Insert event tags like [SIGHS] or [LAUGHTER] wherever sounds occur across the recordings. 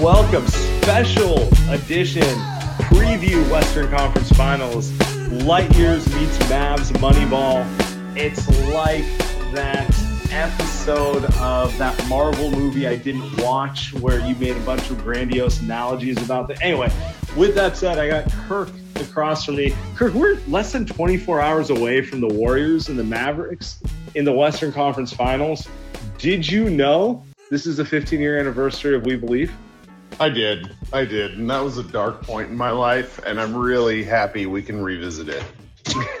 Welcome, special edition preview Western Conference Finals. Light years meets Mavs Moneyball. It's like that episode of that Marvel movie I didn't watch where you made a bunch of grandiose analogies about that. Anyway, with that said, I got Kirk across from me. Kirk, we're less than 24 hours away from the Warriors and the Mavericks in the Western Conference Finals. Did you know this is the 15 year anniversary of We Believe? I did. I did. And that was a dark point in my life. And I'm really happy we can revisit it.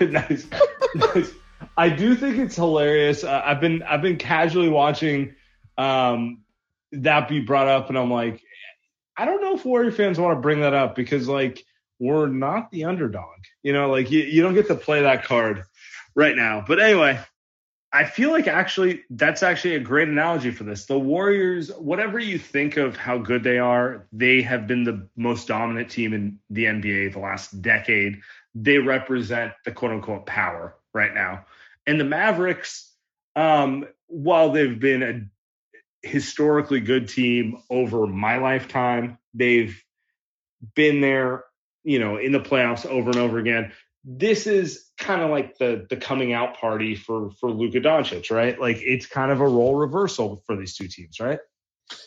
[LAUGHS] nice. nice. I do think it's hilarious. Uh, I've been I've been casually watching um, that be brought up, and I'm like, I don't know if Warrior fans want to bring that up because like we're not the underdog, you know, like you, you don't get to play that card right now. But anyway, I feel like actually that's actually a great analogy for this. The Warriors, whatever you think of how good they are, they have been the most dominant team in the NBA the last decade. They represent the quote unquote power right now. And the Mavericks, um, while they've been a historically good team over my lifetime, they've been there, you know, in the playoffs over and over again this is kind of like the the coming out party for for Luka Doncic, right? Like it's kind of a role reversal for these two teams, right?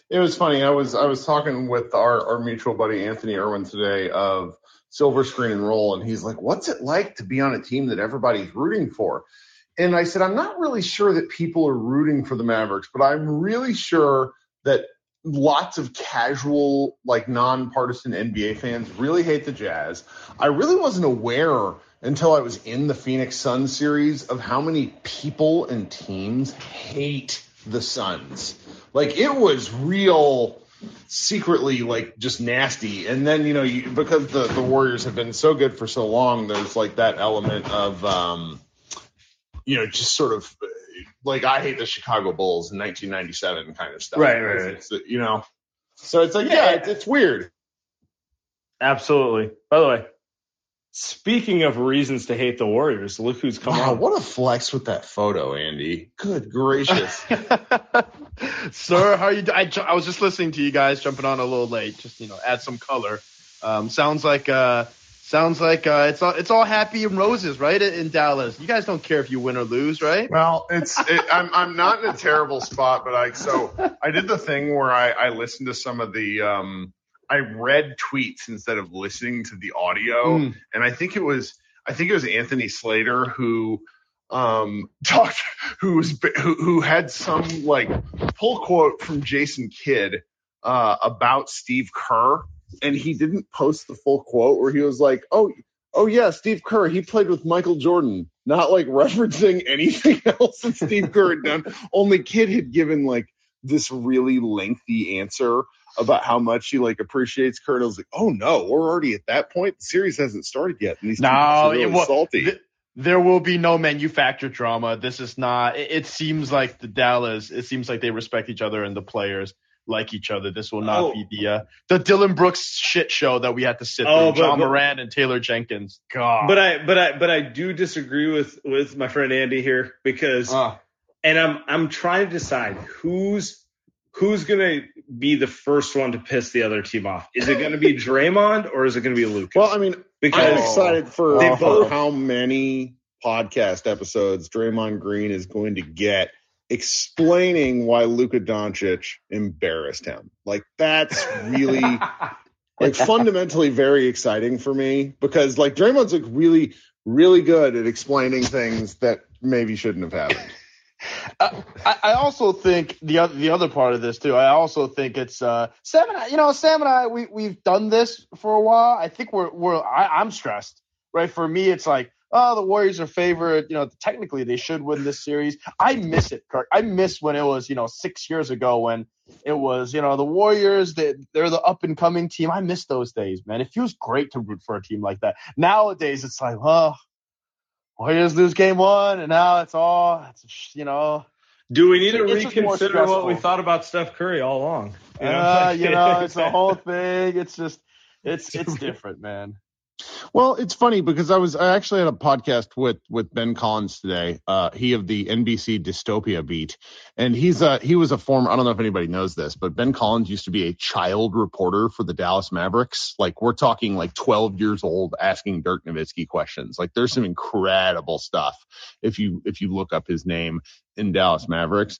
It was funny. I was I was talking with our our mutual buddy Anthony Irwin today of Silver Screen and Roll, and he's like, "What's it like to be on a team that everybody's rooting for?" And I said, "I'm not really sure that people are rooting for the Mavericks, but I'm really sure that lots of casual, like nonpartisan NBA fans really hate the Jazz. I really wasn't aware until I was in the Phoenix Suns series of how many people and teams hate the Suns. Like it was real secretly like just nasty. And then, you know, you, because the, the Warriors have been so good for so long, there's like that element of, um, you know, just sort of like I hate the Chicago Bulls in 1997 kind of stuff. Right, right, right. It's, you know, so it's like, yeah, it's, it's weird. Absolutely. By the way, speaking of reasons to hate the Warriors, look who's come wow, on. what a flex with that photo, Andy. Good gracious. [LAUGHS] Sir, how are you? I, I was just listening to you guys jumping on a little late, just you know, add some color. Um, sounds like uh, sounds like uh, it's all it's all happy and roses, right? In Dallas, you guys don't care if you win or lose, right? Well, it's it, I'm I'm not in a terrible spot, but I so I did the thing where I I listened to some of the um I read tweets instead of listening to the audio, Mm. and I think it was I think it was Anthony Slater who um [LAUGHS] talked who was who, who had some like pull quote from Jason Kidd uh about Steve Kerr and he didn't post the full quote where he was like oh oh yeah Steve Kerr he played with Michael Jordan not like [LAUGHS] referencing anything else that Steve Kerr had done only Kidd had given like this really lengthy answer about how much he like appreciates Kurt. I was like, oh no, we're already at that point. The series hasn't started yet, and these No, are really it wa- salty. th- there will be no manufactured drama. This is not. It, it seems like the Dallas. It seems like they respect each other and the players. Like each other. This will not Oh. be the uh, the Dillon Brooks shit show that we had to sit Oh, through. but- John but- Morant and Taylor Jenkins. God. But I but I but I do disagree with with my friend Andy here because Uh, and I'm I'm trying to decide who's who's gonna be the first one to piss the other team off. Is it gonna be [LAUGHS] Draymond or is it gonna be Lucas? Well, I mean, because I'm excited for, They for both- how many podcast episodes Draymond Green is going to get explaining why Luka Doncic embarrassed him. Like that's really [LAUGHS] like fundamentally very exciting for me because like Draymond's like really really good at explaining things that maybe shouldn't have happened. [LAUGHS] I, I also think the other the other part of this too. I also think it's uh, Sam and I. You know, Sam and I we we've done this for a while. I think we're we're I, I'm stressed, right? For me, it's like oh, the Warriors are favored. You know, technically they should win this series. I miss it, Kirk. I miss when it was you know six years ago when it was you know the Warriors. They they're the up and coming team. I miss those days, man. It feels great to root for a team like that. Nowadays, it's like oh. Warriors lose game one, and now it's all, it's, you know, do we need to It's reconsider what we thought about Steph Curry all along? You know, Uh, you know, it's the [LAUGHS] whole thing. It's just, it's it's [LAUGHS] different, man. Well, it's funny because I was I actually had a podcast with with Ben Collins today. Uh, he of the NBC Dystopia beat, and he's a he was a former. I don't know if anybody knows this, but Ben Collins used to be a child reporter for the Dallas Mavericks. Like we're talking like 12 years old, asking Dirk Nowitzki questions. Like there's some incredible stuff if you if you look up his name in Dallas Mavericks.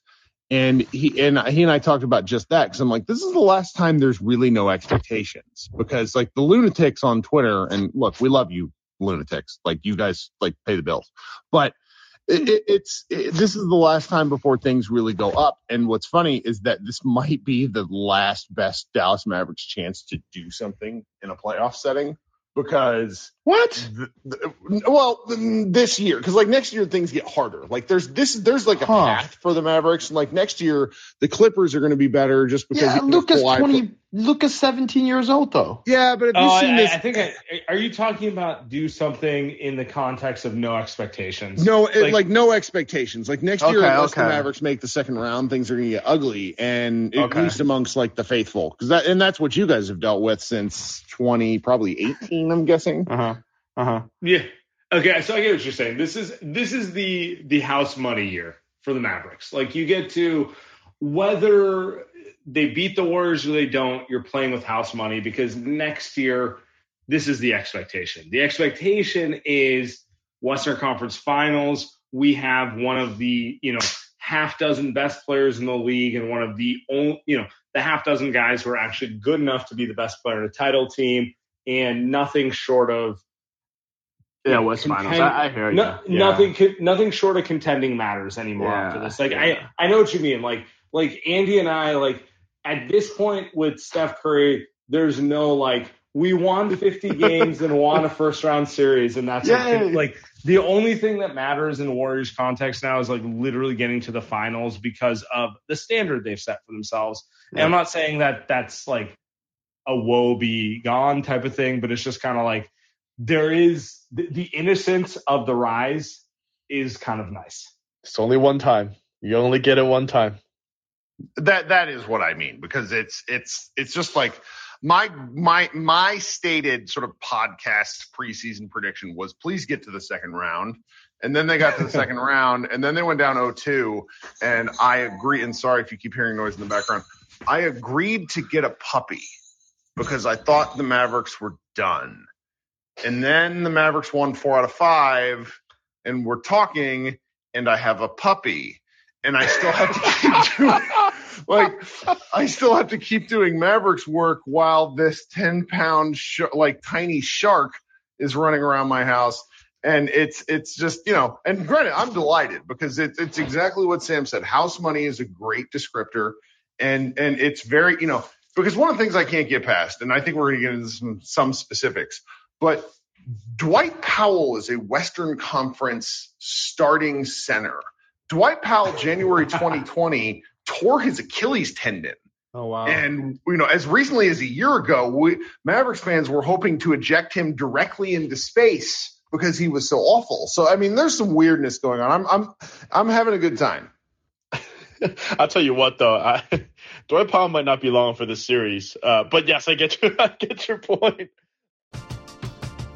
And he and he and I talked about just that because I'm like, this is the last time there's really no expectations because like the lunatics on Twitter and look, we love you lunatics, like you guys like pay the bills, but it, it, it's it, this is the last time before things really go up. And what's funny is that this might be the last best Dallas Mavericks chance to do something in a playoff setting because What? th- th- well this year because like next year things get harder like there's this there's like a Huh. path for the mavericks and like next year the clippers are going to be better just because Yeah, you Luka's fly- twenty. Luka's seventeen years old though. yeah but have Oh, you I, seen this I, I think. I, are you talking about do something in the context of no expectations? no it, like- like, no expectations like next year Okay, unless the mavericks make the second round things are going to get ugly and at Okay. least amongst like the faithful because that and that's what you guys have dealt with since 20 probably 18 i'm guessing Uh huh. Uh huh. Yeah. Okay, so I get what you're saying. This is this is the the house money year for the Mavericks. Like you get to whether they beat the Warriors or they don't, you're playing with house money because next year this is the expectation. The expectation is Western Conference Finals. We have one of the, you know, half dozen best players in the league and one of the only, you know, the half dozen guys who are actually good enough to be the best player in a title team and nothing short of Yeah, West Contend- Finals. I, I hear you. no, Yeah. Nothing, nothing short of contending matters anymore Yeah, after this. Like yeah. I, I know what you mean. Like, like Andy and I, like at this point with Steph Curry, there's no like we won 50 [LAUGHS] games and won a first round series, and that's like the only thing that matters in the Warriors context now is like literally getting to the finals because of the standard they've set for themselves. And I'm not saying that that's like a woe be gone type of thing, but it's just kind of like there is the, the innocence of the rise is kind of nice. It's only one time. You only get it one time. that that is what I mean because it's it's it's just like my my my stated sort of podcast preseason prediction was please get to the second round and then they got to the [LAUGHS] second round and then they went down 0-2 and I agree and sorry if you keep hearing noise in the background I agreed to get a puppy because I thought the Mavericks were done and then the Mavericks won 4 out of 5 and we're talking and I have a puppy and I still have to keep [LAUGHS] doing like I still have to keep doing Mavericks work while this 10 pound sh- like tiny shark is running around my house. And it's it's just you know and granted I'm delighted because it's it's exactly what Sam said. House money is a great descriptor and and it's very you know because one of the things I can't get past and I think we're going to get into some some specifics but Dwight Powell is a Western Conference starting center Dwight Powell, [LAUGHS] January 2020, tore his Achilles tendon. Oh wow. And, you know, as recently as a year ago, we, Mavericks fans were hoping to eject him directly into space because he was so awful. So, I mean, there's some weirdness going on. I'm, I'm, I'm having a good time. [LAUGHS] I'll tell you what, though, I, [LAUGHS] Dwight Powell might not be long for this series, uh, but yes, I get your, I get your point.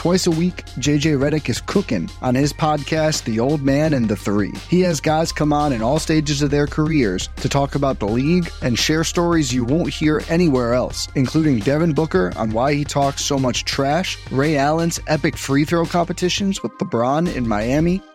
Twice a week, JJ Redick is cooking on his podcast, The Old Man and the Three. He has guys come on in all stages of their careers to talk about the league and share stories you won't hear anywhere else, including Devin Booker on why he talks so much trash, Ray Allen's epic free throw competitions with LeBron in Miami,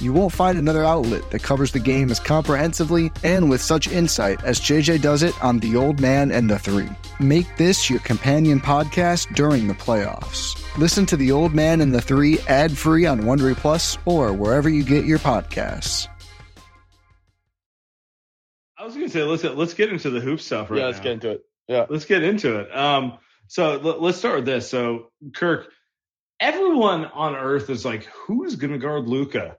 You won't find another outlet that covers the game as comprehensively and with such insight as JJ does it on The Old Man and the Three. Make this your companion podcast during the playoffs. Listen to The Old Man and the Three ad free on Wondery Plus or wherever you get your podcasts. I was gonna say let's let's get into the hoop stuff right yeah, let's now. get into it. Yeah. Let's get into it. Um, so l- let's start with this. So Kirk, everyone on Earth is like, who's gonna guard Luka?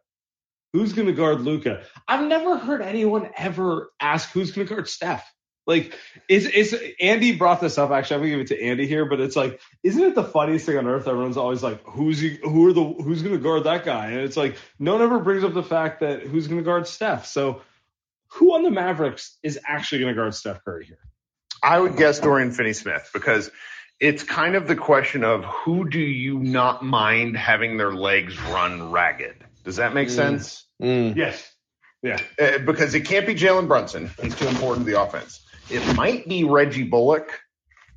Who's gonna guard Luka? I've never heard anyone ever ask who's gonna guard Steph. Like, is is Andy brought this up? Actually, I'm gonna give it to Andy here, but it's like, isn't it the funniest thing on earth? Everyone's always like, who's he, who are the who's gonna guard that guy? And it's like, no one ever brings up the fact that who's gonna guard Steph. So, who on the Mavericks is actually gonna guard Steph Curry here? I would guess Dorian Finney-Smith because it's kind of the question of who do you not mind having their legs run ragged. Does that make Mm. sense? Mm. Yes. Yeah. Uh, because it can't be Jalen Brunson. He's too important to the offense. It might be Reggie Bullock.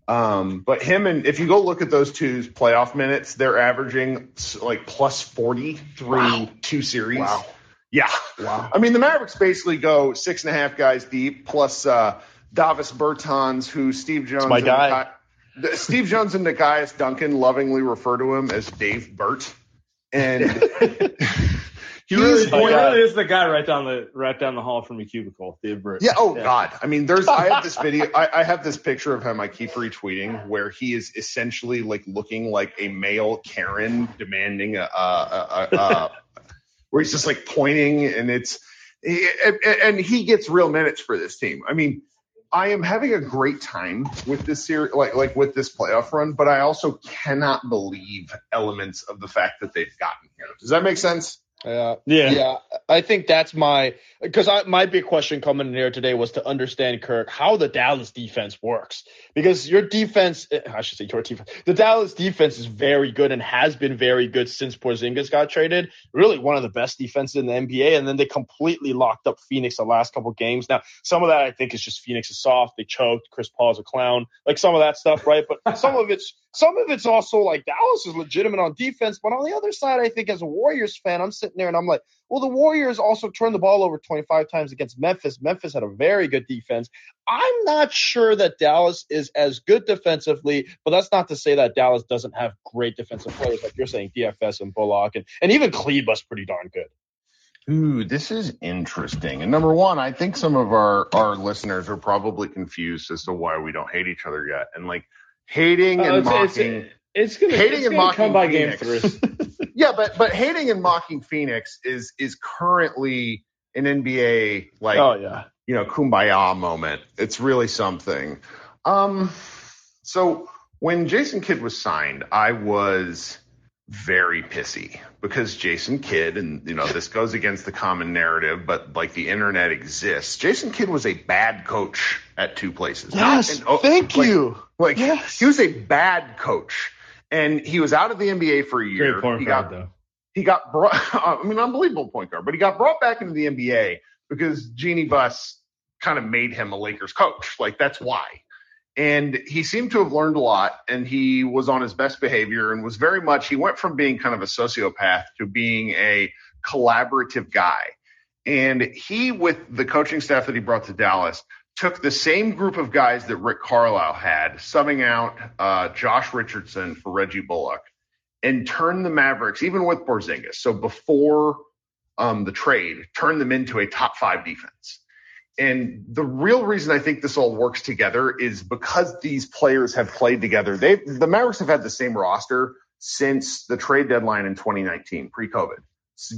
Um, but him and if you go look at those two's playoff minutes, they're averaging like plus 40 through Wow. two series. Wow. Yeah. Wow. I mean, the Mavericks basically go six and a half guys deep, plus uh, Davis Bertans, who Steve Jones, my and guy. Nikai- Steve Jones and Nikias Duncan lovingly refer to him as Dave Burt, and [LAUGHS] He really, really is the guy right down the right down the hall from your cubicle, Dave Britt. yeah, oh god, I mean, there's I have this [LAUGHS] video, I, I have this picture of him I keep retweeting where he is essentially like looking like a male Karen demanding a, a, a, a, a where he's just like pointing and it's and he gets real minutes for this team. I mean, I am having a great time with this series, like like with this playoff run, but I also cannot believe elements of the fact that they've gotten here. Does that make sense? Yeah. Yeah. Yeah, I think that's my because my big question coming in here today was to understand Kirk how the Dallas defense works. Because your defense eh, I should say your defense the Dallas defense is very good and has been very good since Porzingis got traded. Really one of the best defenses in the NBA and then they completely locked up Phoenix the last couple games. Now some of that I think is just Phoenix is soft they choked Chris Paul's a clown like some of that stuff right? But some of it's some of it's also like Dallas is legitimate on defense but on the other side I think as a Warriors fan I'm sitting there and I'm like well, the Warriors also turned the ball over 25 times against Memphis. Memphis had a very good defense. I'm not sure that Dallas is as good defensively, but that's not to say that Dallas doesn't have great defensive players, like you're saying, DFS and Bullock, and, and even Kleber's pretty darn good. Ooh, this is interesting. And number one, I think some of our our listeners are probably confused as to why we don't hate each other yet. And like hating Uh, and it's- it's- mocking. It's gonna, Hating it's and gonna mocking come by game Phoenix. three. [LAUGHS] Yeah, but but hating and mocking Phoenix is is currently an NBA like oh yeah. you know kumbaya moment. It's really something. Um, so when Jason Kidd was signed, I was very pissy because Jason Kidd, and you know this goes against the common narrative, but like the internet exists. Jason Kidd was a bad coach at two places. Yes. an- oh, thank like- you. Like Yes. he was a bad coach, and he was out of the NBA for a year. Great point he guard got though. he got brought. [LAUGHS] I mean, unbelievable point guard, but he got brought back into the NBA because Jeannie Buss kind of made him a Lakers coach. Like that's why. And he seemed to have learned a lot, and he was on his best behavior, and was very much. He went from being kind of a sociopath to being a collaborative guy. And he, with the coaching staff that he brought to Dallas, took the same group of guys that Rick Carlisle had, subbing out uh, Josh Richardson for Reggie Bullock, and turned the Mavericks, even with Porzingis, so before um, the trade, turned them into a top five defense. And the real reason I think this all works together is because these players have played together. They the Mavericks have had the same roster since the trade deadline in 2019, pre-COVID,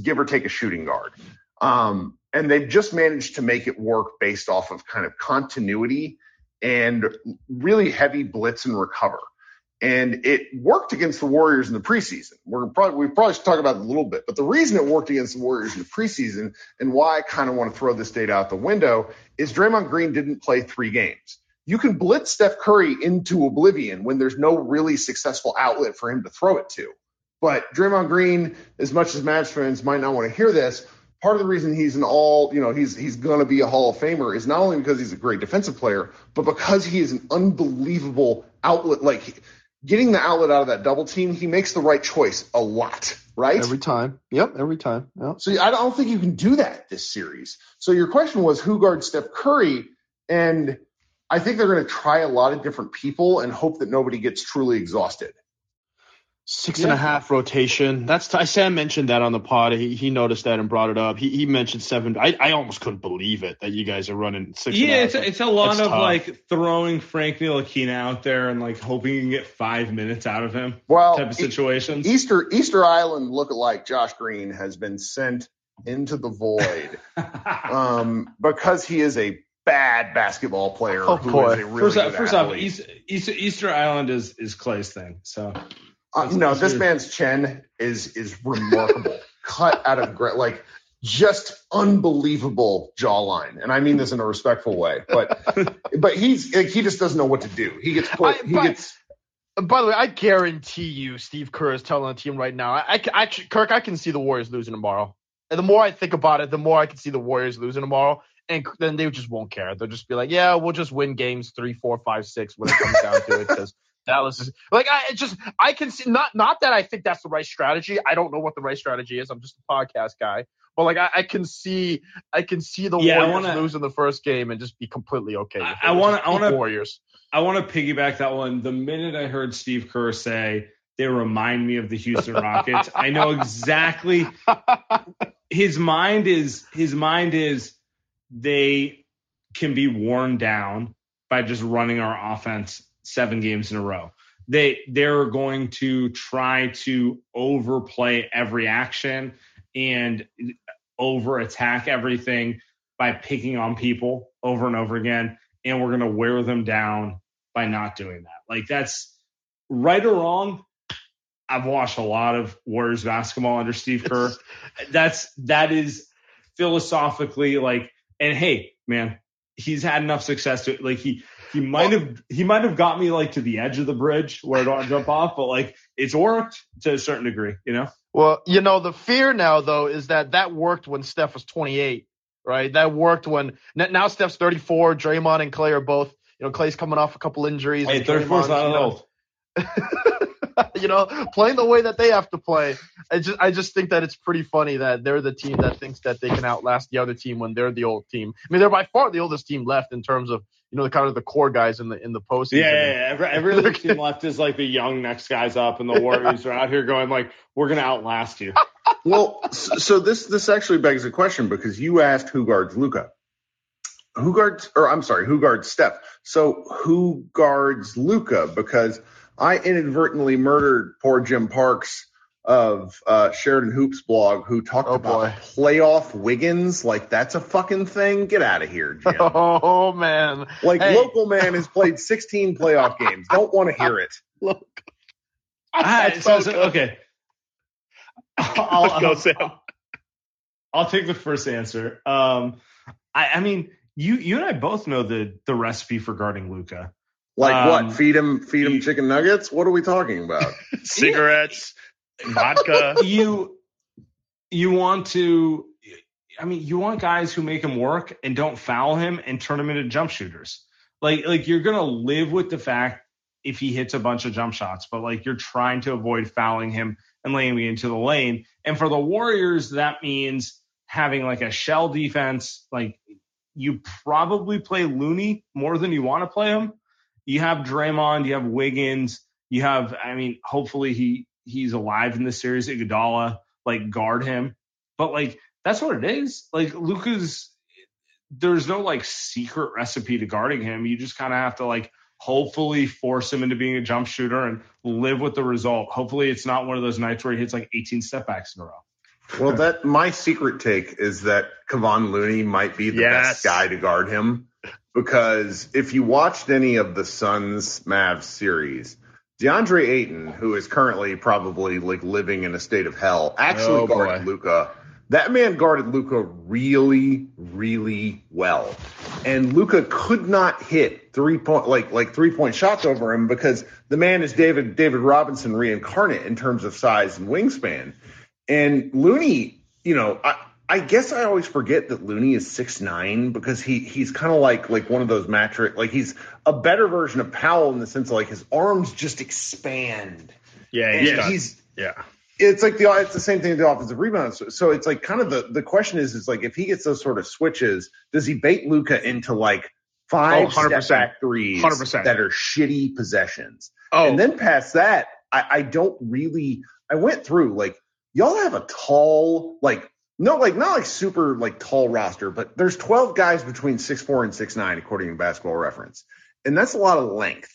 give or take a shooting guard. Um, and they've just managed to make it work based off of kind of continuity and really heavy blitz and recover. And it worked against the Warriors in the preseason. We're probably we probably should talk about it a little bit, but the reason it worked against the Warriors in the preseason and why I kind of want to throw this data out the window is Draymond Green didn't play three games. You can blitz Steph Curry into oblivion when there's no really successful outlet for him to throw it to. But Draymond Green, as much as Mavs fans might not want to hear this, part of the reason he's an all, you know, he's he's going to be a Hall of Famer is not only because he's a great defensive player, but because he is an unbelievable outlet. Like getting the outlet out of that double team, he makes the right choice a lot, right? Every time. Yep. Every time. Yep. So I don't think you can do that this series. So your question was who guards Steph Curry, and I think they're going to try a lot of different people and hope that nobody gets truly exhausted. Six and a half rotation. That's I Sam mentioned that on the pod. He, he noticed that and brought it up. He, he mentioned seven. I, I almost couldn't believe it that you guys are running six. and a Yeah, half. it's a, it's a lot That's of tough. like throwing Frank Ntilikina out there and like hoping you can get five minutes out of him Well, type of E- situations. Easter Easter Island lookalike Josh Green has been sent into the void [LAUGHS] um, because he is a bad basketball player Oh, who boy. is a really first off, good first off. East, East, Easter Island is is Klay's thing. So Uh, no, this man's chin is is remarkable, [LAUGHS] cut out of gra- like just unbelievable jawline, and I mean this in a respectful way. But [LAUGHS] but he's like he just doesn't know what to do. He gets put. I- he but- gets. By the way, I guarantee you, Steve Kerr is telling the team right now. I, I, I- Kirk, I can see the Warriors losing tomorrow. And the more I think about it, the more I can see the Warriors losing tomorrow. And then they just won't care. They'll just be like, "Yeah, we'll just win games three, four, five, six when it comes down to it." Because Dallas is like, I just, I can see not not that I think that's the right strategy. I don't know what the right strategy is. I'm just a podcast guy. But like, I, I can see, I can see the Yeah, Warriors wanna- losing the first game and just be completely okay. With I- wanna- I wanna- Warriors. I want to piggyback that one. The minute I heard Steve Kerr say they remind me of the Houston Rockets, I know exactly [LAUGHS] his mind is his mind is they can be worn down by just running our offense seven games in a row. They they're going to try to overplay every action and over attack everything by picking on people over and over again and we're going to wear them down by not doing that. Like that's right or wrong. I've watched a lot of Warriors basketball under Steve [LAUGHS] Kerr. That's that is philosophically like, and hey, man, he's had enough success to like he he might have he might have got me like to the edge of the bridge where I don't jump off, but like it's worked to a certain degree, you know. Well, you know, the fear now though is that that worked when Steph was 28, right? That worked when now Steph's 34. Draymond and Klay are both, you know, Klay's coming off a couple injuries. Hey, and 34 is not you know, old. [LAUGHS] you know, playing the way that they have to play. I just I just think that it's pretty funny that they're the team that thinks that they can outlast the other team when they're the old team. I mean, they're by far the oldest team left in terms of you know the kind of the core guys in the in the postseason. Yeah, yeah, yeah. Every, every [LAUGHS] other team left is like the young next guys up, and the Warriors are out here going like, "We're gonna outlast you." [LAUGHS] Well, so this this actually begs a question because you asked who guards Luka. Who guards, or I'm sorry, who guards Steph? So who guards Luka? Because I inadvertently murdered poor Jim Parks of uh, Sheridan Hoops blog who talked Oh, about boy. playoff Wiggins. Like that's a fucking thing. Get out of here, Jim. [LAUGHS] Oh man. Like Hey. local man has played 16 playoff [LAUGHS] games. Don't want to hear it. Look. Ah, That's so- so so- good. okay. [LAUGHS] I'll, Go, I'll- Sam. I'll take the first answer. Um, I, I mean, you you and I both know the the recipe for guarding Luka. Like Um, what? Feed him, feed him you- chicken nuggets. What are we talking about? Cigarettes, vodka. You you want to, I mean, you want guys who make him work and don't foul him and turn him into jump shooters. Like like you're gonna live with the fact if he hits a bunch of jump shots, but like you're trying to avoid fouling him and laying him into the lane. And for the Warriors, that means having like a shell defense. Like you probably play Looney more than you want to play him. You have Draymond, you have Wiggins, you have. I mean, hopefully he he's alive in this series. Iguodala, like guard him, but like that's what it is. Like Luka's, there's no like secret recipe to guarding him. You just kind of have to like hopefully force him into being a jump shooter and live with the result. Hopefully it's not one of those nights where he hits like 18 step backs in a row. well, that my secret take is that Kevon Looney might be the Yes. best guy to guard him because if you watched any of the Suns Mavs series, DeAndre Ayton, who is currently probably like living in a state of hell, actually Oh, guarded. Luka. That man guarded Luka really, really well, and Luka could not hit three point like like three point shots over him because the man is David David Robinson reincarnate in terms of size and wingspan. And Looney, you know, I, I guess I always forget that Looney is six nine because he he's kind of like like one of those matric like he's a better version of Powell in the sense of like his arms just expand. Yeah, And he's yeah. it's like the it's the same thing with the offensive rebound. So, so it's like kind of the the question is is like if he gets those sort of switches, does he bait Luka into like five Oh, 100%. step back threes 100%. that are shitty possessions? Oh, And then past that, I, I don't really. I went through like y'all have a tall like no like not like super like tall roster, but there's 12 guys between six four and six nine according to Basketball Reference, and that's a lot of length.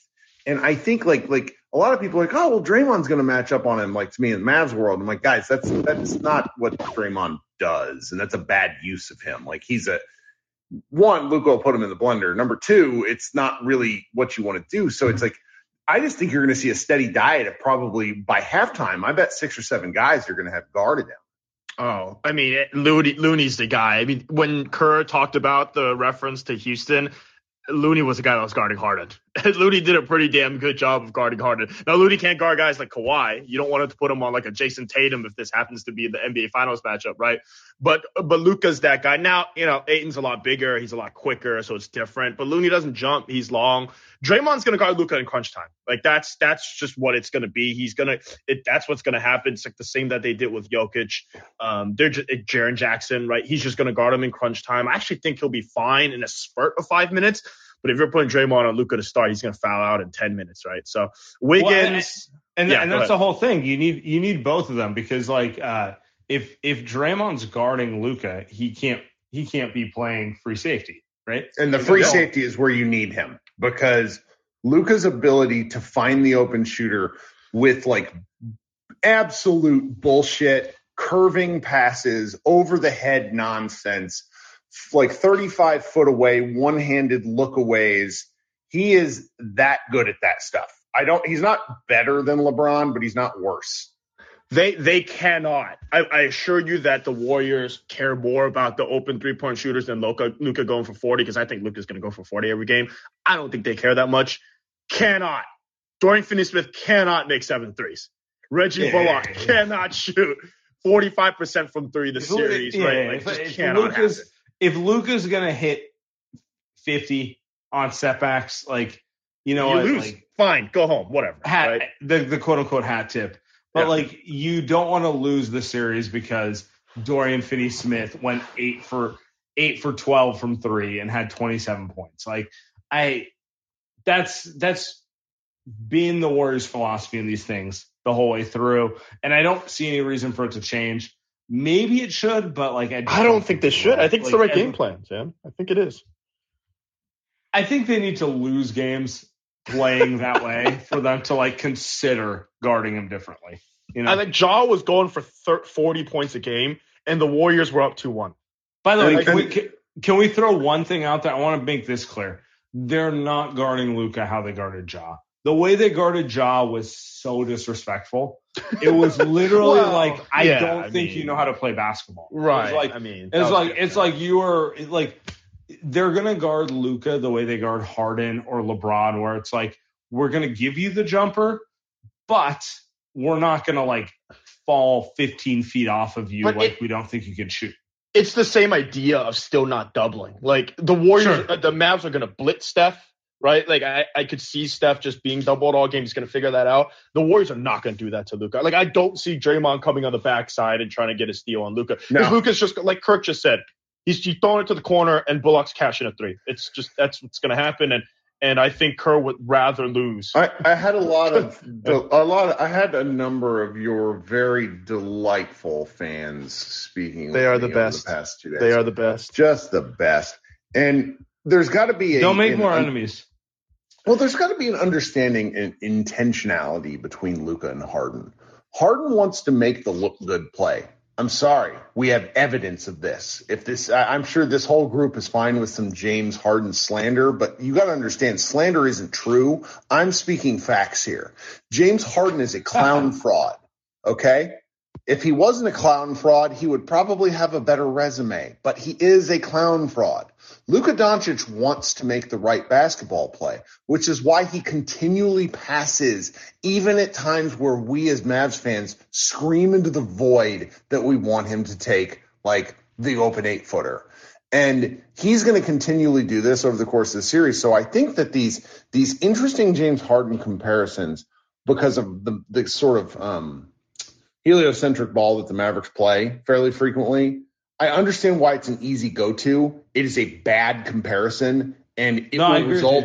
And I think like like a lot of people are like, oh well, Draymond's going to match up on him. Like to me in the Mavs world, I'm like, guys, that's that's not what Draymond does, and that's a bad use of him. Like he's a one, Luka will put him in the blender. Number two, it's not really what you want to do. So it's like I just think you're going to see a steady diet of probably by halftime. I bet six or seven guys are going to have guarded him. Oh, I mean, Looney, Looney's the guy. I mean, when Kerr talked about the reference to Houston, Looney was the guy that was guarding Harden. [LAUGHS] Looney did a pretty damn good job of guarding Harden. Now, Looney can't guard guys like Kawhi. You don't want to put him on like a Jayson Tatum if this happens to be the NBA Finals matchup, right? But but Luka's that guy. Now, you know, Ayton's a lot bigger. He's a lot quicker, so it's different. But Looney doesn't jump. He's long. Draymond's gonna guard Luka in crunch time. Like that's that's just what it's gonna be. He's gonna it. That's what's gonna happen. It's like the same that they did with Jokic. Um, they're just Jaren Jackson, right? He's just gonna guard him in crunch time. I actually think he'll be fine in a spurt of five minutes. But if you're putting Draymond on Luka to start, he's gonna foul out in ten minutes, right? So Wiggins, and, Yeah, and that's ahead. the whole thing. You need you need both of them because like uh, if if Draymond's guarding Luka, he can't he can't be playing free safety, right? And the free safety is where you need him because Luka's ability to find the open shooter with like absolute bullshit, curving passes, over the head nonsense, like 35 foot away, one handed lookaways. He is that good at that stuff. I don't, he's not better than LeBron, but he's not worse. They they cannot. I, I assure you that the Warriors care more about the open three point shooters than Luka Luka going for forty because I think Luka's going to go for forty every game. I don't think they care that much. Cannot. Dorian Finney-Smith cannot make seven threes. Reggie Yeah. Bullock cannot shoot forty five percent from three this If Lu- series. yeah, right? Like, just cannot Luka's- happen. If Luka's gonna hit fifty on setbacks, like you know you what, lose. like Fine, go home. Whatever. hat right? the the quote unquote hat tip. But Yeah. like you don't want to lose the series because Dorian Finney Smith went eight for eight for twelve from three and had twenty seven points. Like I that's that's been the Warriors' philosophy in these things the whole way through. And I don't see any reason for it to change. Maybe it should, but like I, just I don't think they should. I think it's the right game plan, Sam. I think it is. I think they need to lose games playing that way for them to like consider guarding him differently. You know. I think Ja was going for thir- 40 points a game, and the Warriors were up 2 1. By the way, And- can we, can, can we throw one thing out there? I want to make this clear. They're not guarding Luka how they guarded Ja. The way they guarded Ja was so disrespectful. It was [LAUGHS] literally Well, like, I yeah, don't I think mean- you know how to play basketball. Right. like, I mean, it's like it's like you are like they're gonna guard Luka the way they guard Harden or LeBron, where it's like we're gonna give you the jumper, but we're not gonna like fall 15 feet off of you But like it- we don't think you can shoot. it's the same idea of still not doubling. Like the Warriors, Sure. uh, the Mavs are going to blitz Steph, right? Like I, I could see Steph just being doubled all game. He's going to figure that out. The Warriors are not going to do that to Luka. Like I don't see Draymond coming on the backside and trying to get a steal on Luka. Because No. Luka's just like Kirk just said, he's, he's throwing it to the corner and Bullock's cashing a three. It's just that's what's going to happen. And and I think Kerr would rather lose. I, I had a lot of a lot. Of, I had a number of your very delightful fans speaking. They with are me the over best. The past two days. They are the best. just the best. And there's got to be a Don't make an more un- enemies. Well, there's got to be an understanding and intentionality between Luka and Harden. Harden wants to make the look good play. I'm sorry, we have evidence of this. If this, I'm sure this whole group is fine with some James Harden slander, but you got to understand, slander isn't true. I'm speaking facts here. James Harden is a clown [LAUGHS] fraud. Okay. If he wasn't a clown fraud, he would probably have a better resume, but he is a clown fraud. Luka Doncic wants to make the right basketball play, which is why he continually passes, even at times where we as Mavs fans scream into the void that we want him to take, like the open eight footer. And he's going to continually do this over the course of the series. So I think that these, these interesting James Harden comparisons, because of the, the sort of, um, heliocentric ball that the Mavericks play fairly frequently. I understand why it's an easy go-to. It is a bad comparison, and it No, will result.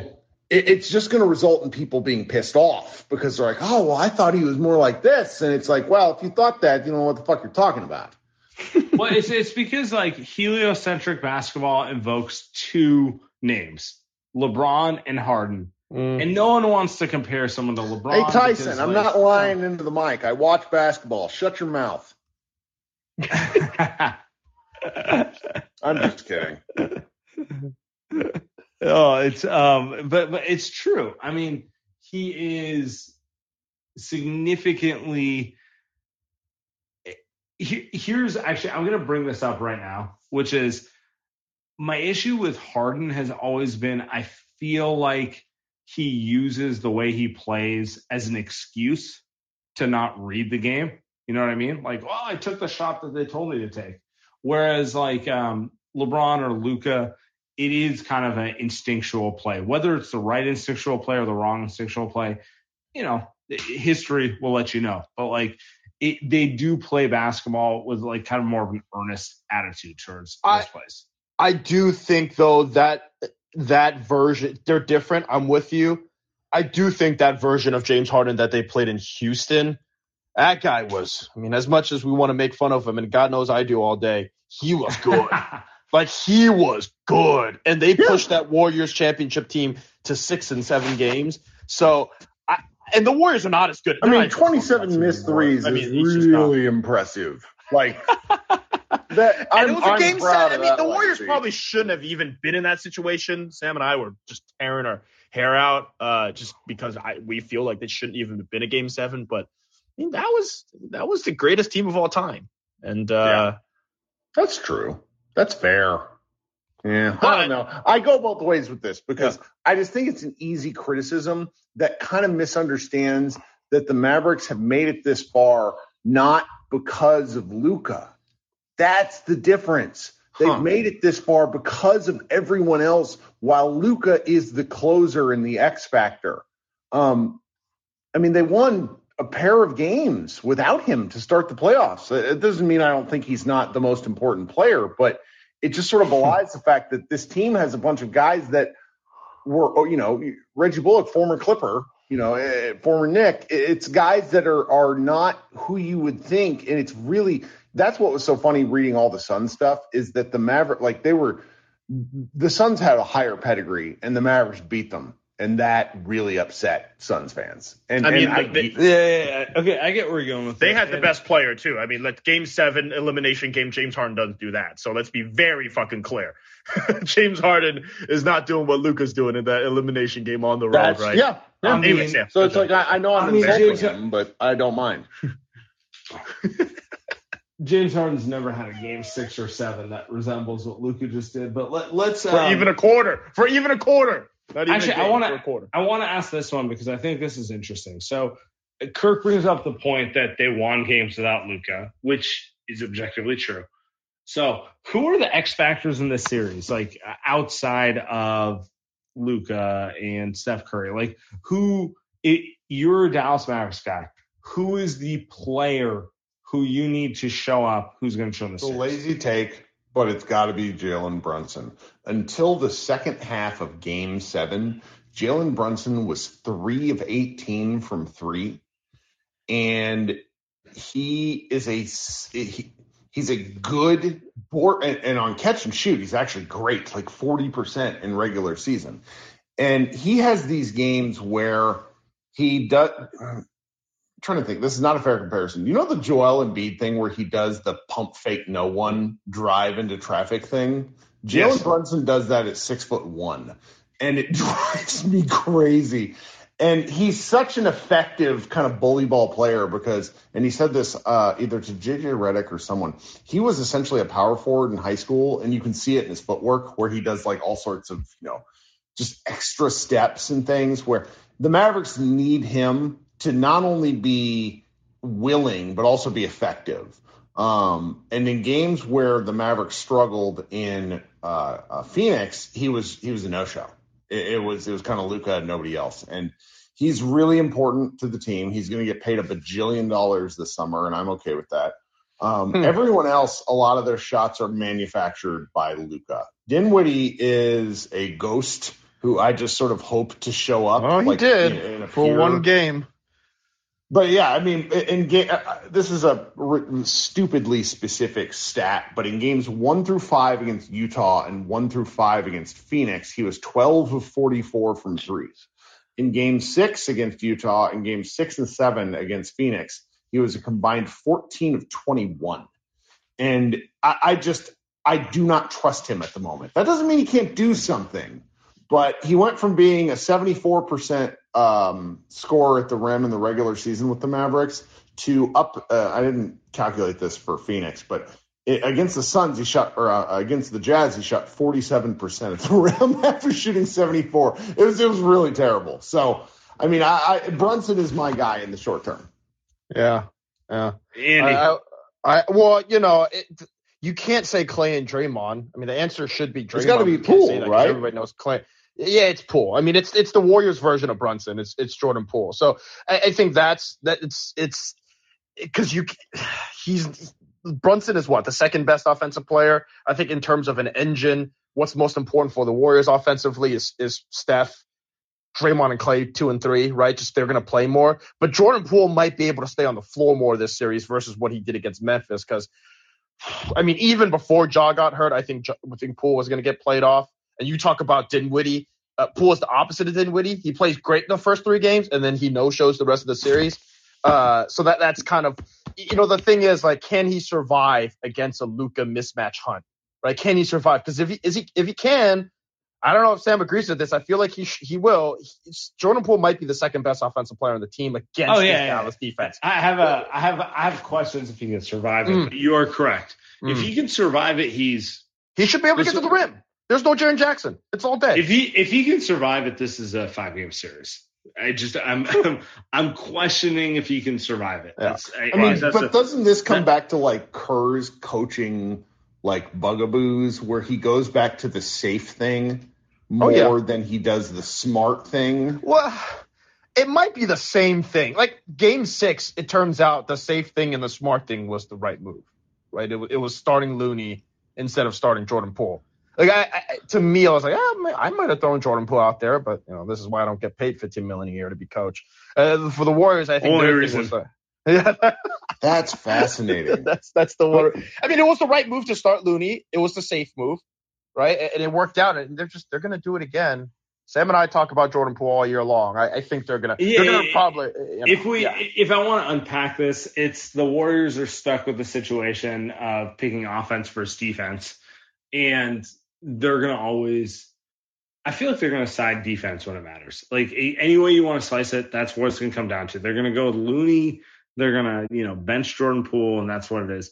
It, it's just going to result in people being pissed off because they're like, "Oh, well, I thought he was more like this," and it's like, "Well, if you thought that, you know what the fuck you're talking about." [LAUGHS] well, it's it's because like heliocentric basketball invokes two names, LeBron and Harden, Mm. and no one wants to compare someone to LeBron. hey, Tyson, because, I'm like- not lying into the mic. I watch basketball. Shut your mouth. [LAUGHS] I'm just kidding. [LAUGHS] oh, it's um, but but it's true. I mean, he is significantly. He- Here's actually, I'm going to bring this up right now, which is my issue with Harden has always been I feel like he uses the way he plays as an excuse to not read the game. You know what I mean? Like, well, I took the shot that they told me to take. Whereas like um, LeBron or Luka, it is kind of an instinctual play. Whether it's the right instinctual play or the wrong instinctual play, you know, history will let you know. But like, it, they do play basketball with like kind of more of an earnest attitude towards I- those plays. I do think though that that version they're different. I'm with you. I do think that version of James Harden that they played in Houston, that guy was. I mean, as much as we want to make fun of him, and God knows I do all day, he was good. [LAUGHS] like he was good, and they pushed that Warriors championship team to six and seven games. So, I, and the Warriors are not as good. I mean, 27 missed threes I mean, is he's not. really impressive. Like [LAUGHS] that. And I'm, it was a game seven. I mean, the Warriors legacy. probably shouldn't have even been in that situation. Sam and I were just tearing our hair out uh, just because I we feel like they shouldn't even have been a game seven. But I mean, that was that was the greatest team of all time. And uh, That's true. That's fair. Yeah, I don't know. I go both ways with this because I just think it's an easy criticism that kind of misunderstands that the Mavericks have made it this far not because of Luka. That's the difference. They've Huh. made it this far because of everyone else, while Luka is the closer and the X factor. Um, I mean, they won a pair of games without him to start the playoffs. It doesn't mean I don't think he's not the most important player, but it just sort of [LAUGHS] belies the fact that this team has a bunch of guys that were, you know, Reggie Bullock, former Clipper, you know, eh, former Knick. It's guys that are are not who you would think, and it's really that's what was so funny reading all the Sun stuff is that the Maverick, like they were, the Suns had a higher pedigree, and the Mavericks beat them and that really upset Suns fans. And I mean, and they- Yeah, yeah, yeah. Okay, I get where you're going with They it. had the And- best player too. I mean, let game seven elimination game. James Harden doesn't do that. So let's be very fucking clear. [LAUGHS] James Harden is not doing what Luka's doing in that elimination game on the road, that's right? yeah. yeah. I mean, Anyways, yeah. so it's like I, I know I'm I mean, insulting James- him, but I don't mind. [LAUGHS] James Harden's never had a game six or seven that resembles what Luka just did. But let, let's for um, even a quarter. For even a quarter. Not even Actually, a I game, wanna- for a quarter. I want to ask this one because I think this is interesting. So Kirk brings up the point that they won games without Luka, which is objectively true. So who are the X factors in this series, like uh, outside of Luka and Steph Curry? Like who? It, you're a Dallas Mavericks guy. Who is the player who you need to show up? Who's going to show in the It's a series? lazy take, but it's got to be Jalen Brunson. Until the second half of Game Seven, Jalen Brunson was three of eighteen from three, and he is a he, he's a good board and, and on catch and shoot, he's actually great, like forty percent in regular season, and he has these games where he does. Trying to think. This is not a fair comparison. You know the Joel Embiid thing where he does the pump fake no one drive into traffic thing? Jalen Yes. Brunson does that at six foot one. And it [LAUGHS] drives me crazy. And he's such an effective kind of bully ball player because, and he said this uh, either to JJ Redick or someone, he was essentially a power forward in high school, and you can see it in his footwork where he does like all sorts of, you know, just extra steps and things where the Mavericks need him to not only be willing but also be effective. Um, and in games where the Mavericks struggled in uh, uh, Phoenix, he was he was a no show. It, it was it was kind of Luka and nobody else, and he's really important to the team. He's going to get paid a bajillion dollars this summer, and I'm okay with that. Um, Hmm. Everyone else, a lot of their shots are manufactured by Luka. Dinwiddie is a ghost who I just sort of hope to show up. Oh, he like, did in- in a for one game. But yeah, I mean, in game, uh, uh, this is a stupidly specific stat, but in games one through five against Utah and one through five against Phoenix, he was 12 of 44 from threes. In game six against Utah and game six and seven against Phoenix, he was a combined 14 of 21. And I, I just, I do not trust him at the moment. That doesn't mean he can't do something, but he went from being a 74% um, scorer at the rim in the regular season with the Mavericks to up. Uh, I didn't calculate this for Phoenix, but it, against the Suns, he shot, or uh, against the Jazz, he shot 47% at the [LAUGHS] rim after shooting 74. It was, it was really terrible. So, I mean, I, I Brunson is my guy in the short term. Yeah, yeah. Andy, I, I, I well, you know, it, you can't say Klay and Draymond. I mean, the answer should be Draymond. It's gotta be You Poole, say that 'cause right? Everybody knows Klay. Yeah, it's Poole. I mean, it's it's the Warriors version of Brunson. It's it's Jordan Poole. So I, I think that's that. It's it's because you [SIGHS] he's Brunson is what the second best offensive player. I think in terms of an engine, what's most important for the Warriors offensively is is Steph. Draymond and Klay two and three, right? Just they're going to play more. But Jordan Poole might be able to stay on the floor more this series versus what he did against Memphis. Because, I mean, even before Ja got hurt, I think I think Poole was going to get played off. And you talk about Dinwiddie. Uh, Poole is the opposite of Dinwiddie. He plays great in the first three games, and then he no shows the rest of the series. Uh, so that that's kind of, you know, the thing is like, can he survive against a Luka mismatch hunt? Right? Can he survive? Because if he is he if he can, I don't know if Sam agrees with this. I feel like he sh- he will. He's- Jordan Poole might be the second best offensive player on the team against Oh, this yeah, yeah, Dallas defense. I have a, I have, I have questions if he can survive it. Mm. You are correct. If Mm. he can survive it, he's He should be able to get to the rim. There's no Jaren Jackson. It's all day. if he if he can survive it, this is a five game series. I just I'm I'm, [LAUGHS] I'm questioning if he can survive it. Yeah. I, I mean, that's but a- doesn't this come that- back to like Kerr's coaching, like bugaboos, where he goes back to the safe thing Oh, more yeah. than he does the smart thing? Well, it might be the same thing. Like game six, it turns out the safe thing and the smart thing was the right move, right? It, it was starting Looney instead of starting Jordan Poole. Like I, I to me, I was like, ah, I might have thrown Jordan Poole out there, but you know, this is why I don't get paid 15 million a year to be coach. Uh, for the Warriors, I think Only reason. was the, [LAUGHS] yeah, That's fascinating. [LAUGHS] that's that's the one. I mean, it was the right move to start Looney. It was the safe move, right? And, it worked out. And they're just they're gonna do it again. Sam and I talk about Jordan Poole all year long. I, I think they're gonna. Yeah, they're gonna probably. You know, if we yeah. if I want to unpack this, it's the Warriors are stuck with the situation of picking offense versus defense, and they're gonna always. I feel like they're gonna side defense when it matters. Like a, any way you want to slice it, that's what it's gonna come down to. They're gonna go with Looney. They're gonna you know bench Jordan Poole, and that's what it is.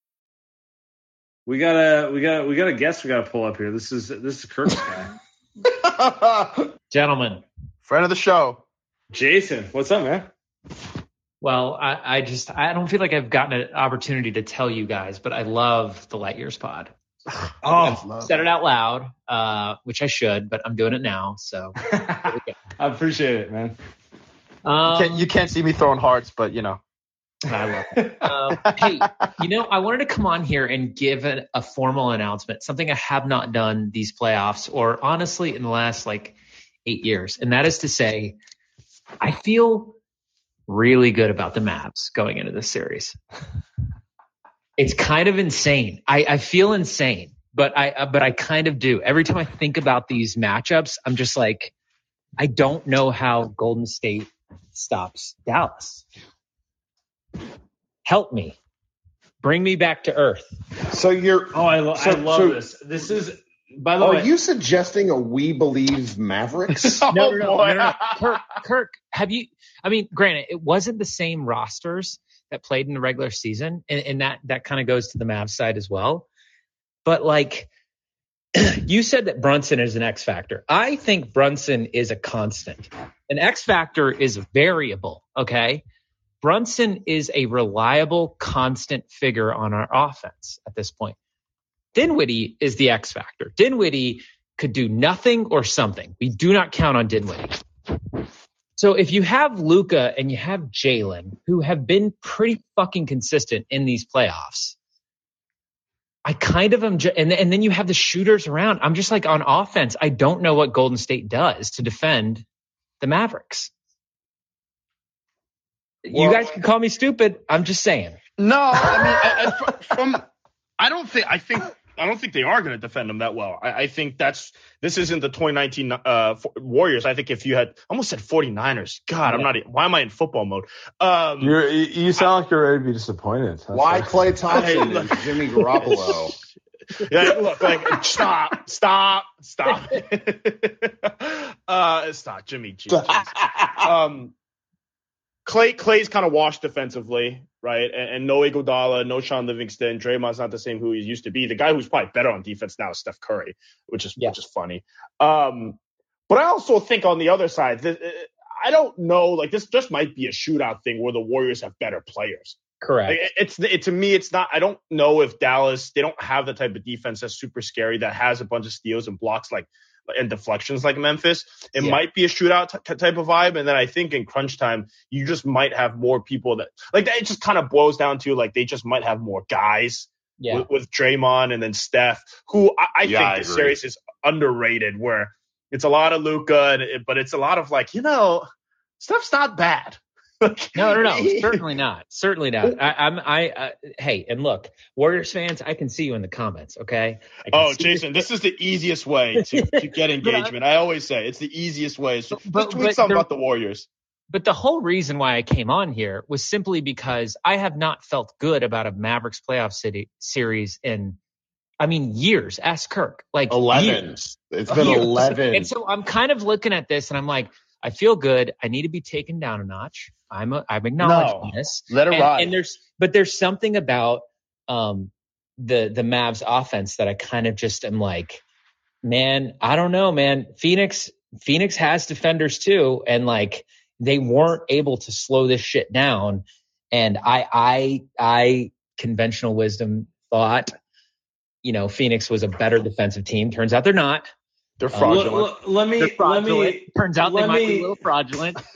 We got a we got we got a guest we got to pull up here. This is this is Kirk's guy, [LAUGHS] Gentlemen, friend of the show. Jason. What's up, man? well, I, I just I don't feel like I've gotten an opportunity to tell you guys, but I love the Light Years pod. [SIGHS] Oh, Said it out loud, uh, which I should, but I'm doing it now. So [LAUGHS] I appreciate it, man. um, You can't, you can't see me throwing hearts, but you know. I love it. Um, hey, you know, I wanted to come on here and give a, a formal announcement, something I have not done these playoffs or honestly in the last like eight years. And that is to say, I feel really good about the Mavs going into this series. It's kind of insane. I, I feel insane, but I, uh, but I kind of do. Every time I think about these matchups, I'm just like, I don't know how Golden State stops Dallas help me bring me back to earth So you're Oh, I, lo- So- I love so- this. This is by the are way. Are you suggesting a we believe Mavericks? [LAUGHS] Oh, no no no, no, no, no. [LAUGHS] kirk kirk have you i mean granted it wasn't the same rosters that played in the regular season and, and that that kind of goes to the Mavs side as well but like [CLEARS THROAT] you said that brunson is an x factor i think brunson is a constant an x factor is a variable okay brunson is a reliable constant figure on our offense at this point dinwiddie is the x factor dinwiddie could do nothing or something we do not count on dinwiddie so if you have Luka and you have Jalen, who have been pretty fucking consistent in these playoffs, I kind of am, and, and then you have the shooters around. I'm just like on offense. I don't know what Golden State does to defend the Mavericks. You guys can call me stupid. I'm just saying. No, I mean, I, I, from I don't think I think I don't think they are going to defend them that well. I, I think that's this isn't the 2019 uh, F- Warriors. I think if you had almost said 49ers. God, I'm not. Why am I in football mode? Um, You're, you you sound like you're ready to be disappointed. That's Why all. Klay Thompson and Jimmy Garoppolo? [LAUGHS] yeah, look, like stop, stop, stop. [LAUGHS] uh, stop, Jimmy G. jeez. [LAUGHS] um, Klay Klay's kind of washed defensively, right? And, and no Iguodala, no Sean Livingston. Draymond's not the same who he used to be. The guy who's probably better on defense now is Steph Curry, which is Yeah. which is funny. Um, but I also think on the other side, th- I don't know. Like this just might be a shootout thing where the Warriors have better players. Correct. Like, it's it, to me, it's not. I don't know if Dallas they don't have the type of defense that's super scary that has a bunch of steals and blocks like and deflections like Memphis. It Yeah. might be a shootout t- type of vibe, and then I think in crunch time you just might have more people that like that. it just kind of boils down to like they just might have more guys Yeah. with, with Draymond and then Steph, who I, I Yeah, think I the agree. series is underrated. Where it's a lot of Luka, and it, but it's a lot of like you know Steph's not bad. Like, No, no, no, [LAUGHS] certainly not. Certainly not. I, I'm, I, uh, hey, and look, Warriors fans, I can see you in the comments. Okay. Oh, see- Jason, this is the easiest way to, to [LAUGHS] get engagement. I always say it's the easiest way. So But- just tweet but something there- about the Warriors. But the whole reason why I came on here was simply because I have not felt good about a Mavericks playoff city series in I mean, years. Ask Kirk. Like Eleven. years. It's been Years. eleven. And so I'm kind of looking at this and I'm like, I feel good. I need to be taken down a notch. I'm a, I'm acknowledging No. this. Let it and, ride. and there's but there's something about um the the Mavs offense that I kind of just am like, man, I don't know, man. Phoenix Phoenix has defenders too, and like they weren't able to slow this shit down. And I I I conventional wisdom thought, you know, Phoenix was a better defensive team. Turns out they're not. They're Uh, fraudulent. Let, let me They're let me Turns out they let might be a little fraudulent. [LAUGHS]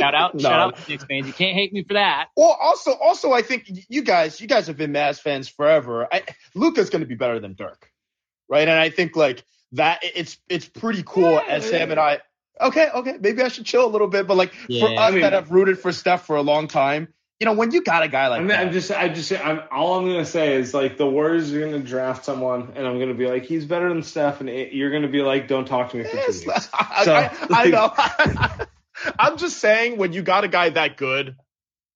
shout out, No. shout out, Phoenix fans. You can't hate me for that. Well, also, also, I think you guys, you guys have been Mavs fans forever. I, Luka's going to be better than Dirk, right? And I think like that, it's it's pretty cool as Sam and I. Okay, okay, maybe I should chill a little bit, but like for us I mean- that have rooted for Steph for a long time, you know, when you got a guy like I mean, that, I'm just, I just, I'm, all I'm gonna say is like the Warriors are gonna draft someone, and I'm gonna be like, he's better than Steph, and it, you're gonna be like, don't talk to me for two weeks. [LAUGHS] I, So, I, I know. [LAUGHS] I'm just saying, when you got a guy that good,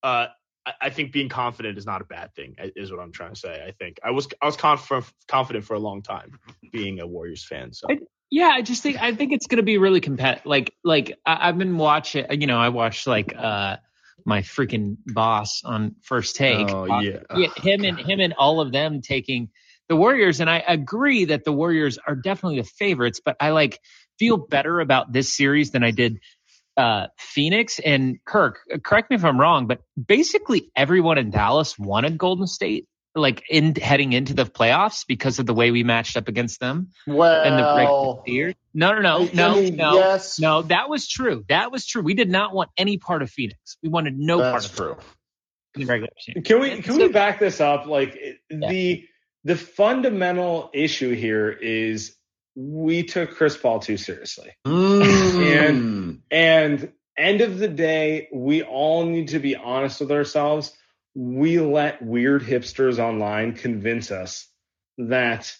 uh, I, I think being confident is not a bad thing. Is what I'm trying to say. I think I was I was confident confident for a long time, being a Warriors fan. So I- Yeah, I just think I think it's gonna be really competitive. Like like I, I've been watching. You know, I watched like uh my freaking boss on First Take. Oh, Uh, yeah. yeah, him and him and all of them taking the Warriors, and I agree that the Warriors are definitely the favorites. But I like feel better about this series than I did uh Phoenix and Kirk. Correct me if I'm wrong, but basically everyone in Dallas wanted Golden State. Like in heading into the playoffs because of the way we matched up against them well, and the regular year. No, no, no, I no, mean, no, yes. no. That was true. That was true. We did not want any part of Phoenix. We wanted no part that's of true. in the regular season. Can we can so- we back this up? Like Yeah. the the fundamental issue here is we took Chris Paul too seriously. Mm. And end of the day, we all need to be honest with ourselves. We let weird hipsters online convince us that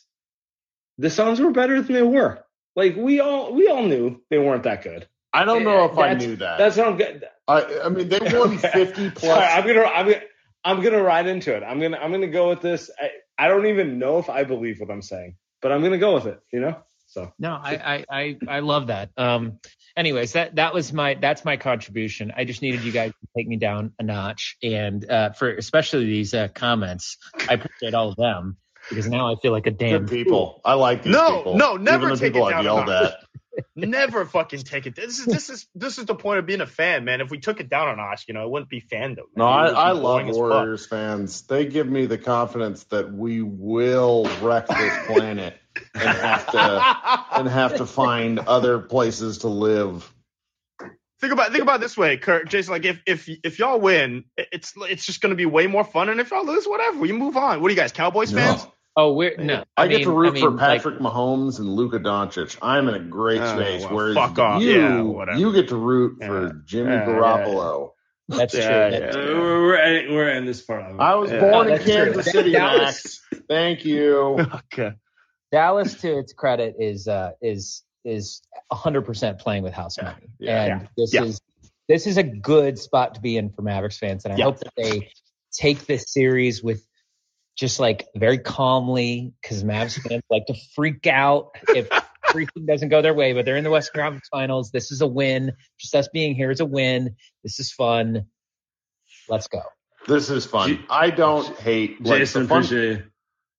the Suns were better than they were. Like we all we all knew they weren't that good. I don't know if I knew that. That's what I'm good. I, I mean, they won Okay. [LAUGHS] 50 plus. Sorry, I'm gonna I'm gonna I'm gonna ride into it. I'm gonna I'm gonna go with this. I, I don't even know if I believe what I'm saying, but I'm gonna go with it. You know. So No, I, I, I, I love that. Um, anyways, that that was my that's my contribution. I just needed you guys to take me down a notch, and uh, for especially these uh, comments, I appreciate all of them because now I feel like a damn Good people. I like these No, people. no, no, never Even the take people it I've down a yelled notch. at. [LAUGHS] never fucking take it. This is this is this is the point of being a fan, man. If we took it down a notch, you know, it wouldn't be fandom. No. I, It would be I love. Warriors fans. They give me the confidence that we will wreck this planet and have to and have to find other places to live. Think about think about it this way, Kurt, Jason. Like if if if y'all win, it's it's just gonna be way more fun. And if y'all lose, whatever, we move on. What are you guys, Cowboys fans? Oh, we're no. I, get to root I mean, for like, Patrick Mahomes and Luka Doncic. I'm in a great Oh, space. well, whereas fuck off. you, Yeah, you get to root Yeah. for Jimmy Yeah, yeah, Garoppolo. that's true. Yeah, That's yeah. true. we're we're, we're in this part of it. I was Yeah. born No, in that's true. Kansas City, Max. Thank you. [LAUGHS] Okay. Dallas, to its credit, is uh, is is 100% playing with house money, Yeah. and Yeah. this Yeah. is this is a good spot to be in for Mavericks fans, and I Yeah. hope that they take this series with just like very calmly, because Mavs fans like to freak out if [LAUGHS] everything doesn't go their way, but they're in the Western Conference Finals. This is a win. Just us being here is a win. This is fun. Let's go. This is fun. J- I don't hate like, Jason, the fun- appreciate you.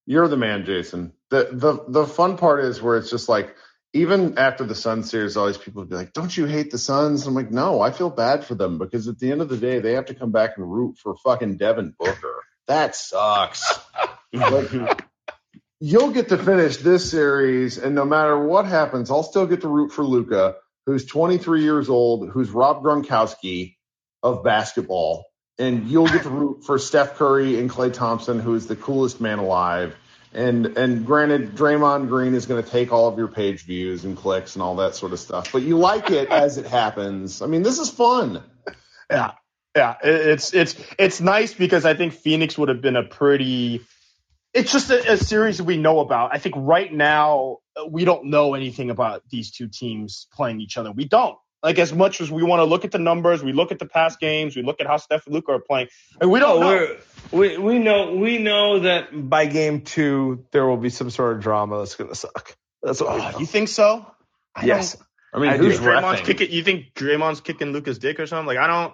You're the man, Jason. The the the fun part is where it's just like even after the Sun series, all these people would be like, "Don't you hate the Suns?" I'm like, "No, I feel bad for them because at the end of the day, they have to come back and root for fucking Devin Booker. That sucks." [LAUGHS] Like, you'll get to finish this series, and no matter what happens, I'll still get to root for Luka, who's 23 years old, who's Rob Gronkowski of basketball, and you'll get to root for Steph Curry and Klay Thompson, who is the coolest man alive. And and granted, Draymond Green is going to take all of your page views and clicks and all that sort of stuff, but you like it as it happens. I mean, this is fun. Yeah, yeah. It's it's it's nice because I think Phoenix would have been a pretty. It's just a, a series we know about. I think right now uh, we don't know anything about these two teams playing each other. We don't. Like as much as we want to look at the numbers, we look at the past games, we look at how Steph and Luka are playing, and we don't Oh, know. we're We we know we know that by game two there will be some sort of drama that's gonna suck. That's what we oh, know. Oh, you think so? I yes. don't- I mean, I who's do. Draymond's kicking. You think Draymond's kicking Luka's dick or something? Like I don't.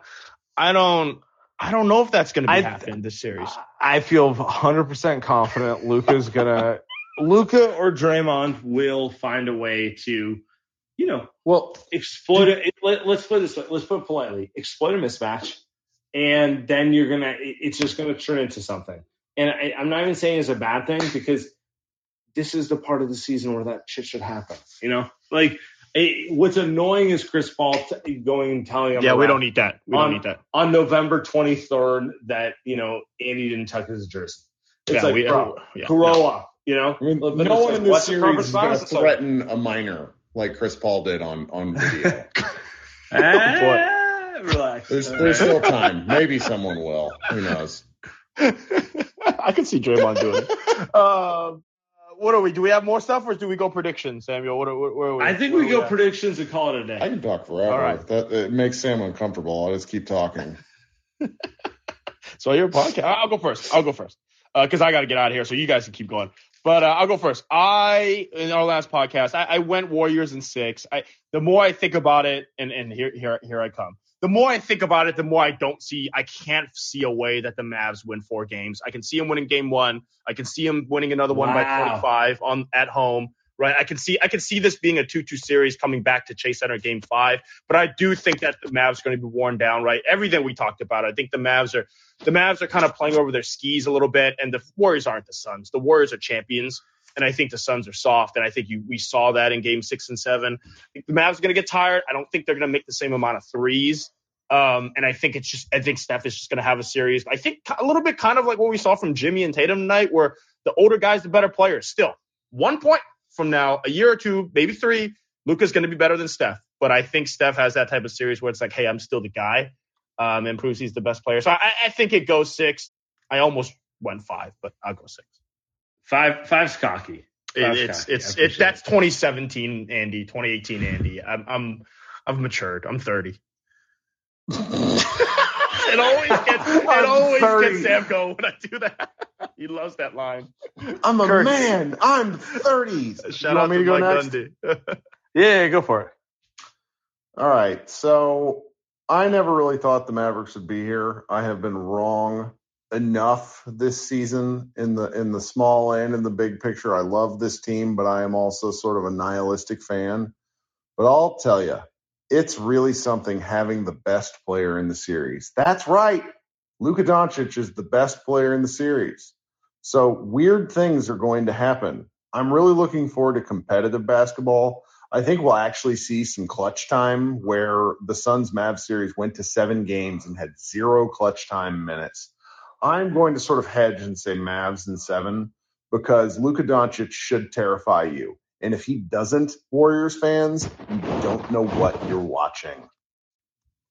I don't. I don't know if that's going to be I- happening this series. I feel 100% confident Luka's gonna. Luka or Draymond will find a way to, you know, Well, exploit it. Let, let's put it this way. Let's put it politely. Exploit a mismatch, and then you're gonna. it- It's just gonna turn into something. And I, I'm not even saying it's a bad thing because this is the part of the season where that shit should happen. You know, like it, what's annoying is Chris Paul t- going and telling him. Yeah, we don't need that. We don't on, need that. on November 23rd that you know Andy didn't tuck his jersey. It's Yeah, like, we- bro, yeah, grow up. You know, I mean, no one in this the series purpose is going to violence? It's like, threaten a minor like Chris Paul did on on video. [LAUGHS] [LAUGHS] ah, relax. There's there's still [LAUGHS] time. Maybe someone will. Who knows? I can see Draymond doing it. Um, what are we? Do we have more stuff, or do we go predictions, Samuel? What are, where, where are we? I think Where we go at? predictions and call it a day. I can talk forever. All right. That it makes Sam uncomfortable. I'll just keep talking. So your podcast. I'll go first. I'll go first because I got to get out of here. So you guys can keep going. But uh, I'll go first. I in our last podcast, I, I went Warriors in six. I the more I think about it, and and here here here I come. The more I think about it, the more I don't see. I can't see a way that the Mavs win four games. I can see them winning game one. I can see them winning another one by Wow. 25 on at home. Right. I can see I can see this being a two-two series coming back to Chase Center game five. But I do think that the Mavs are going to be worn down. Right. Everything we talked about. I think the Mavs are the Mavs are kind of playing over their skis a little bit, and the Warriors aren't the Suns. The Warriors are champions, and I think the Suns are soft, and I think you, we saw that in Game Six and Seven. I think the Mavs are going to get tired. I don't think they're going to make the same amount of threes, um, and I think it's just I think Steph is just going to have a series. I think a little bit kind of like what we saw from Jimmy and Tatum tonight, where the older guys, the better players. Still, one point from now, a year or two, maybe three, Luka's going to be better than Steph. But I think Steph has that type of series where it's like, hey, I'm still the guy um, and proves he's the best player. So I, I think it goes six. I almost went five, but I'll go six. Five five's cocky. It, it's cocky. It's appreciate it's that's 2017 Andy, 2018 Andy. I'm I'm I've matured. I'm 30. [LAUGHS] it always gets it always 30. gets Sam going when I do that. He loves that line. I'm a Kurt. man. I'm 30. Shout you out want me to to go Mike next? Gundy. [LAUGHS] Yeah, go for it. All right. So I never really thought the Mavericks would be here. I have been wrong enough this season in the in the small and in the big picture. I love this team, but I am also sort of a nihilistic fan. But I'll tell you, it's really something having the best player in the series. That's right. Luka Doncic is the best player in the series. So weird things are going to happen. I'm really looking forward to competitive basketball. I think we'll actually see some clutch time where the Suns Mavs series went to seven games and had zero clutch time minutes. I'm going to sort of hedge and say Mavs in seven because Luka Doncic should terrify you. And if he doesn't, Warriors fans, you don't know what you're watching.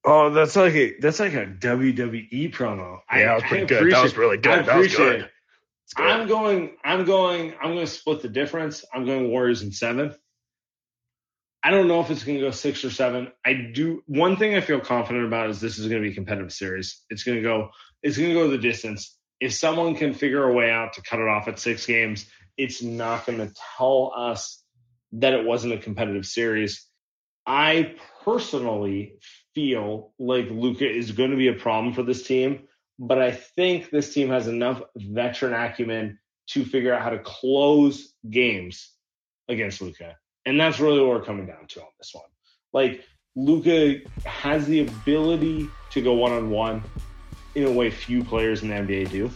Oh, that's like a that's like a WWE promo. I- Yeah, that was I good. That was really good. I That was appreciate good. it. I'm going. I'm going. I'm going to split the difference. I'm going Warriors in seven. I don't know if it's going to go six or seven. I do. One thing I feel confident about is this is going to be a competitive series. It's going to go. It's going to go the distance. If someone can figure a way out to cut it off at six games, it's not going to tell us that it wasn't a competitive series. I personally feel like Luka is going to be a problem for this team, but I think this team has enough veteran acumen to figure out how to close games against Luka. And that's really what we're coming down to on this one. Like Luka has the ability to go one on one in a way few players in the NBA do.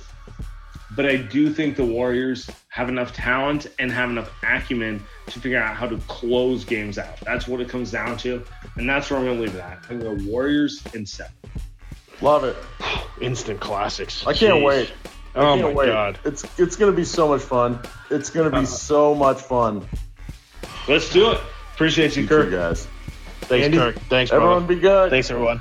But I do think the Warriors have enough talent and have enough acumen to figure out how to close games out. That's what it comes down to. And that's where I'm going to leave it at. I'm going to Warriors in seven. Love it. [SIGHS] Instant classics. I can't Jeez. wait. Oh I Oh can't my wait. god. It's it's going to be so much fun. It's going to be uh-huh. so much fun. Let's do it. Appreciate you, You Kirk. guys. Thanks, Andy, Kirk. Thanks, brother. Everyone be good. Thanks, everyone.